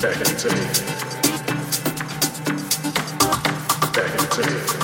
Beckon to me. Beckon to me.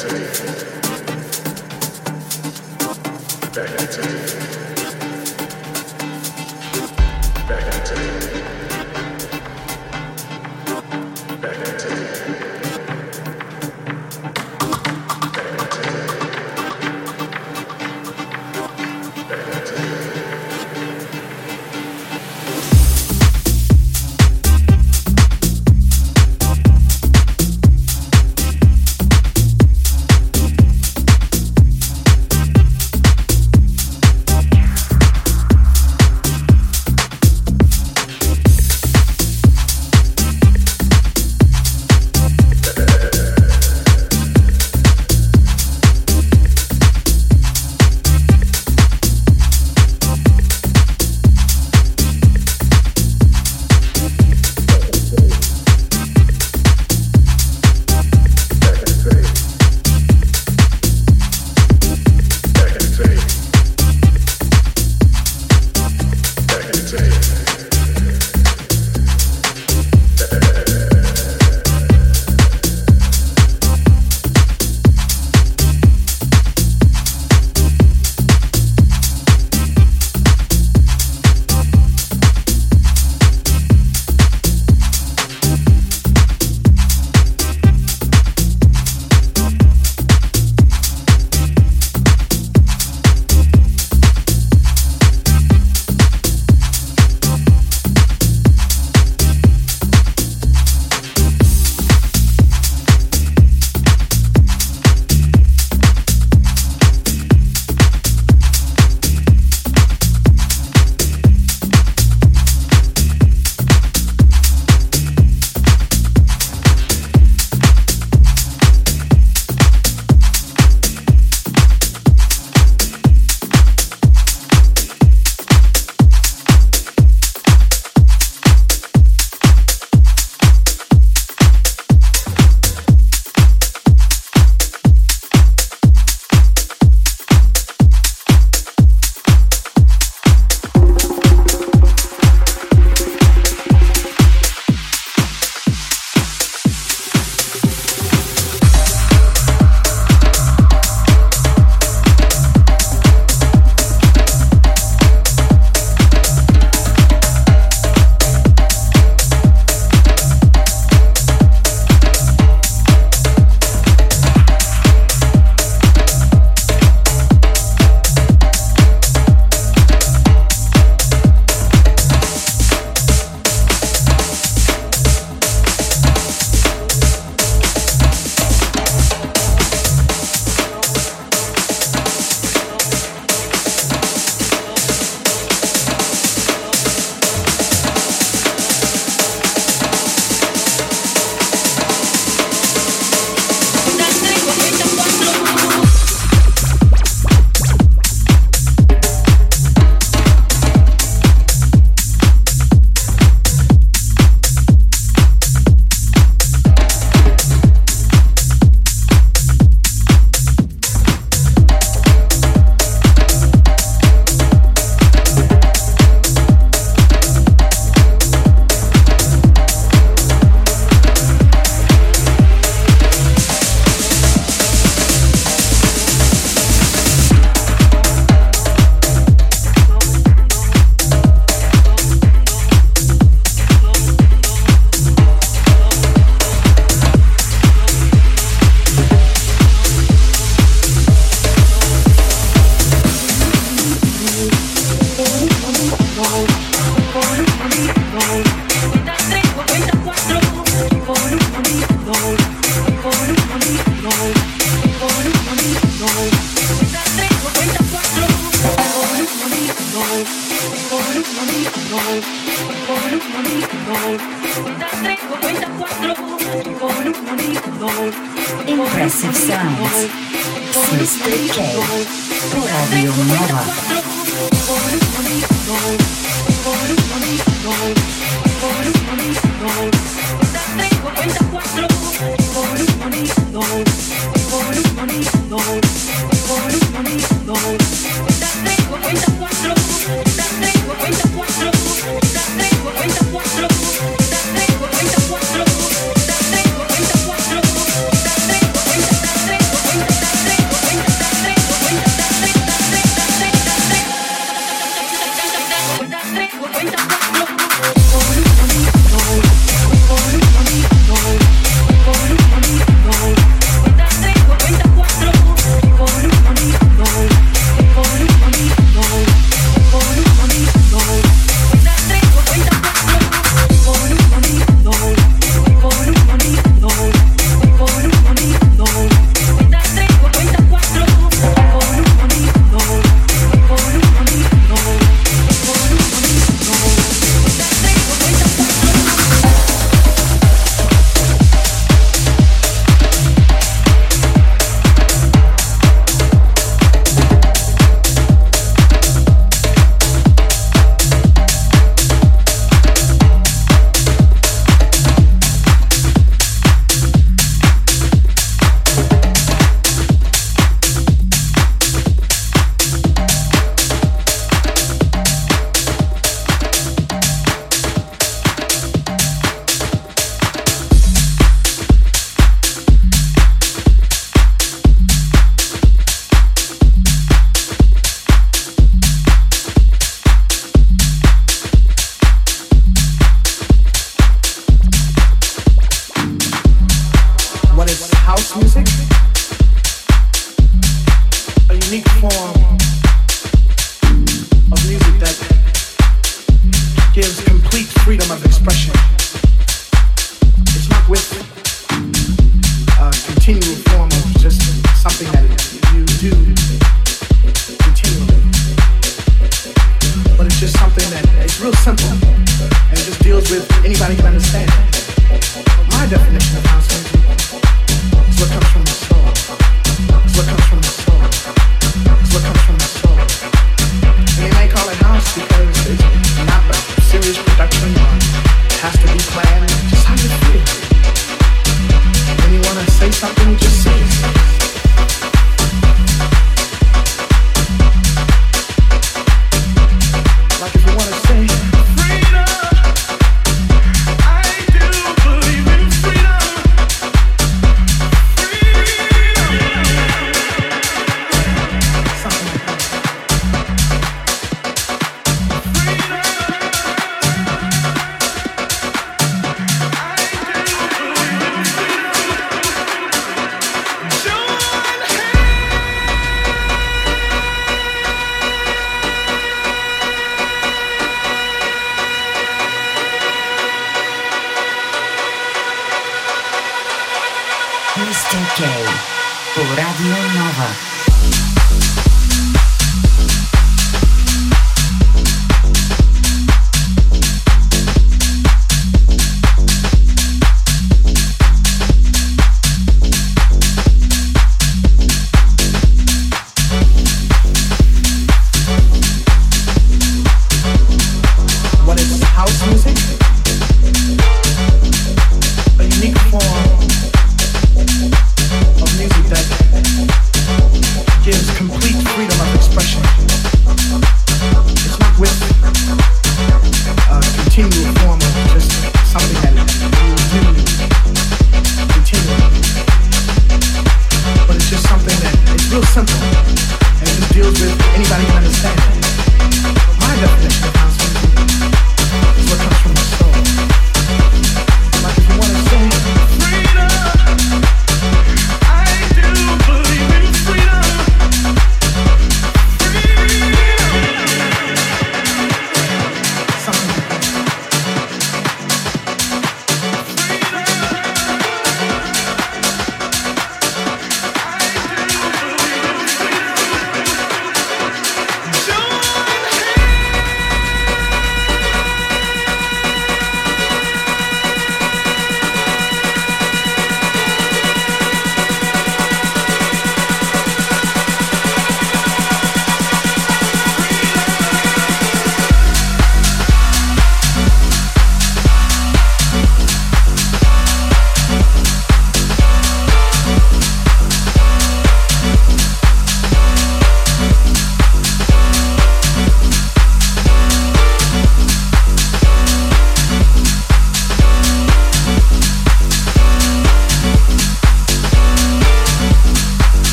Back to me. Back to me.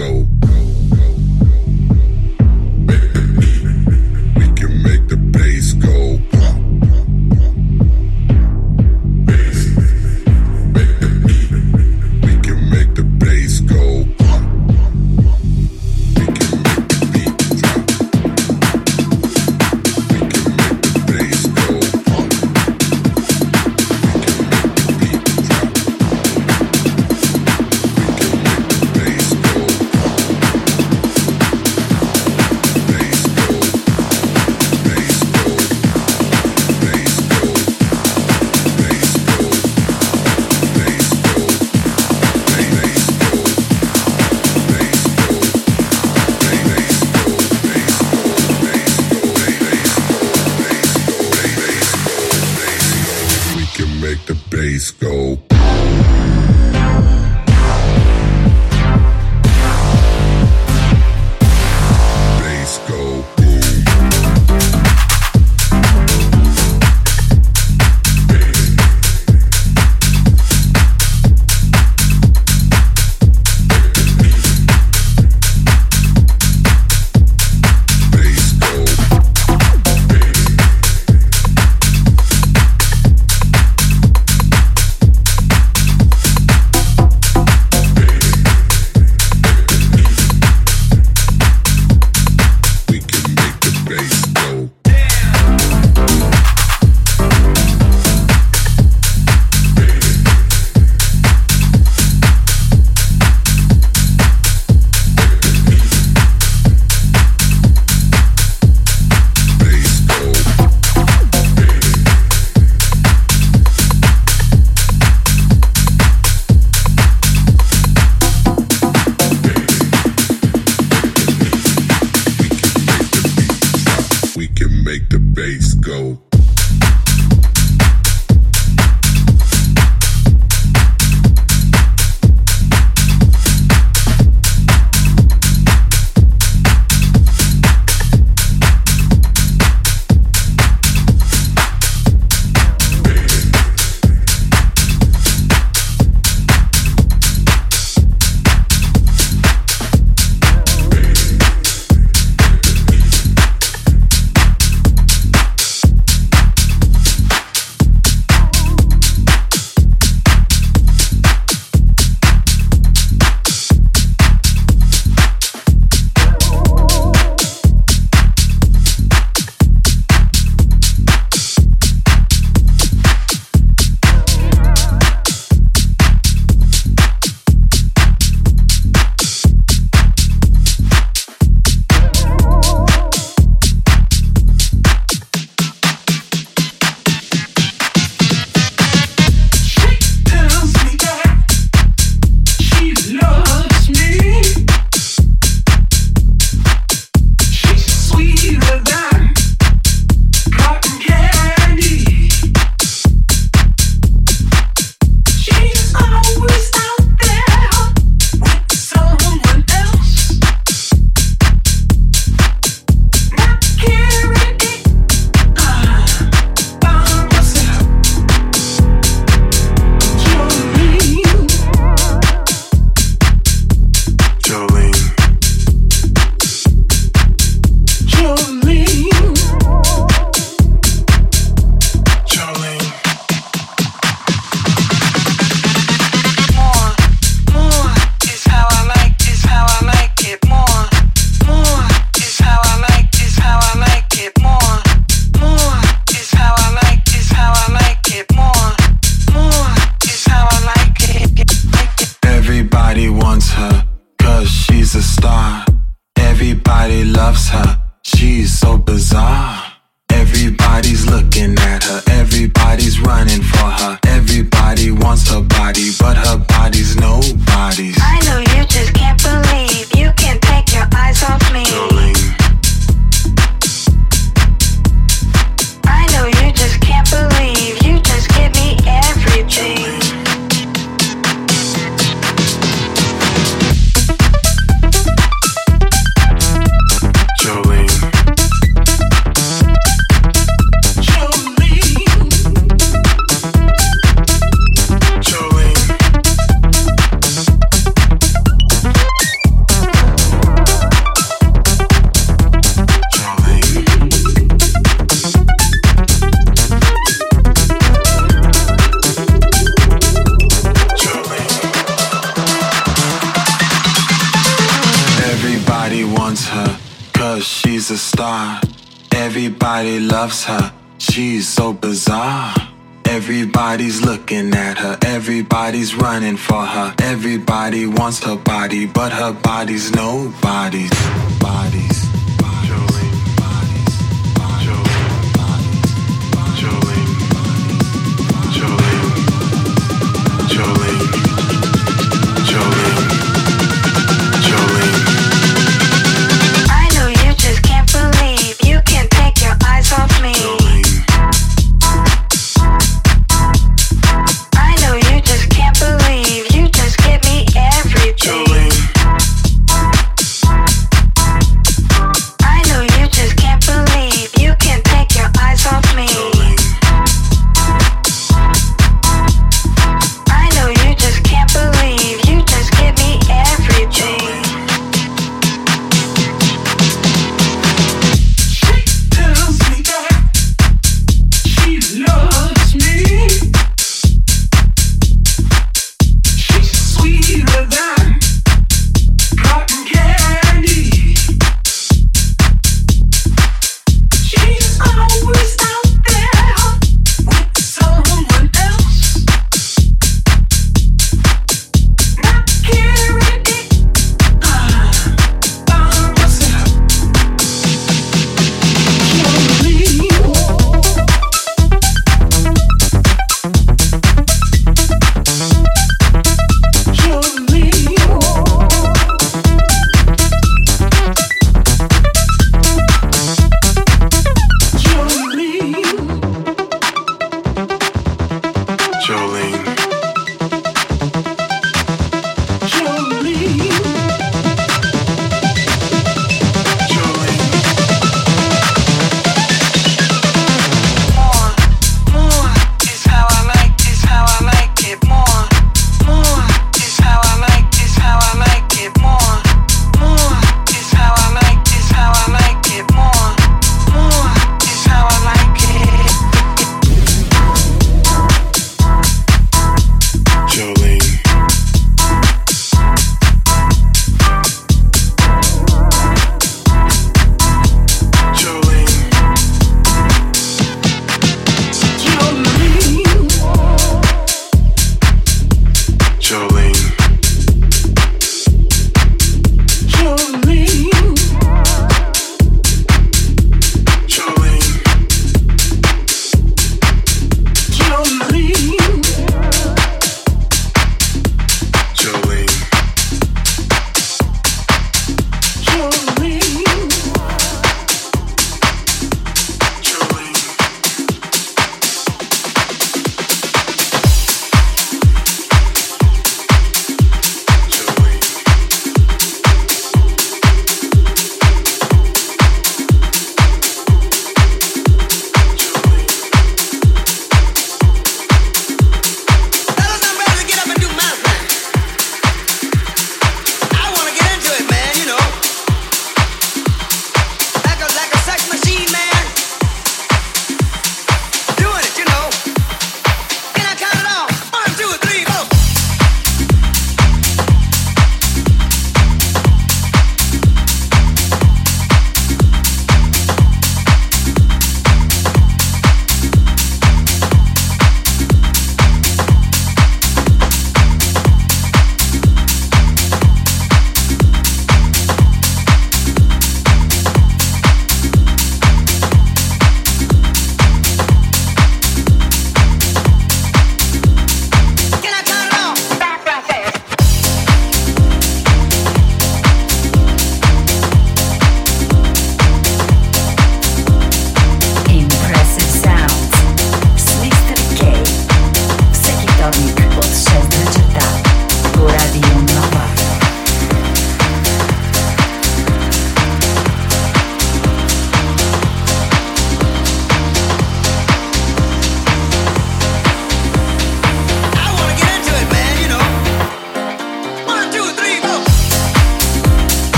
go.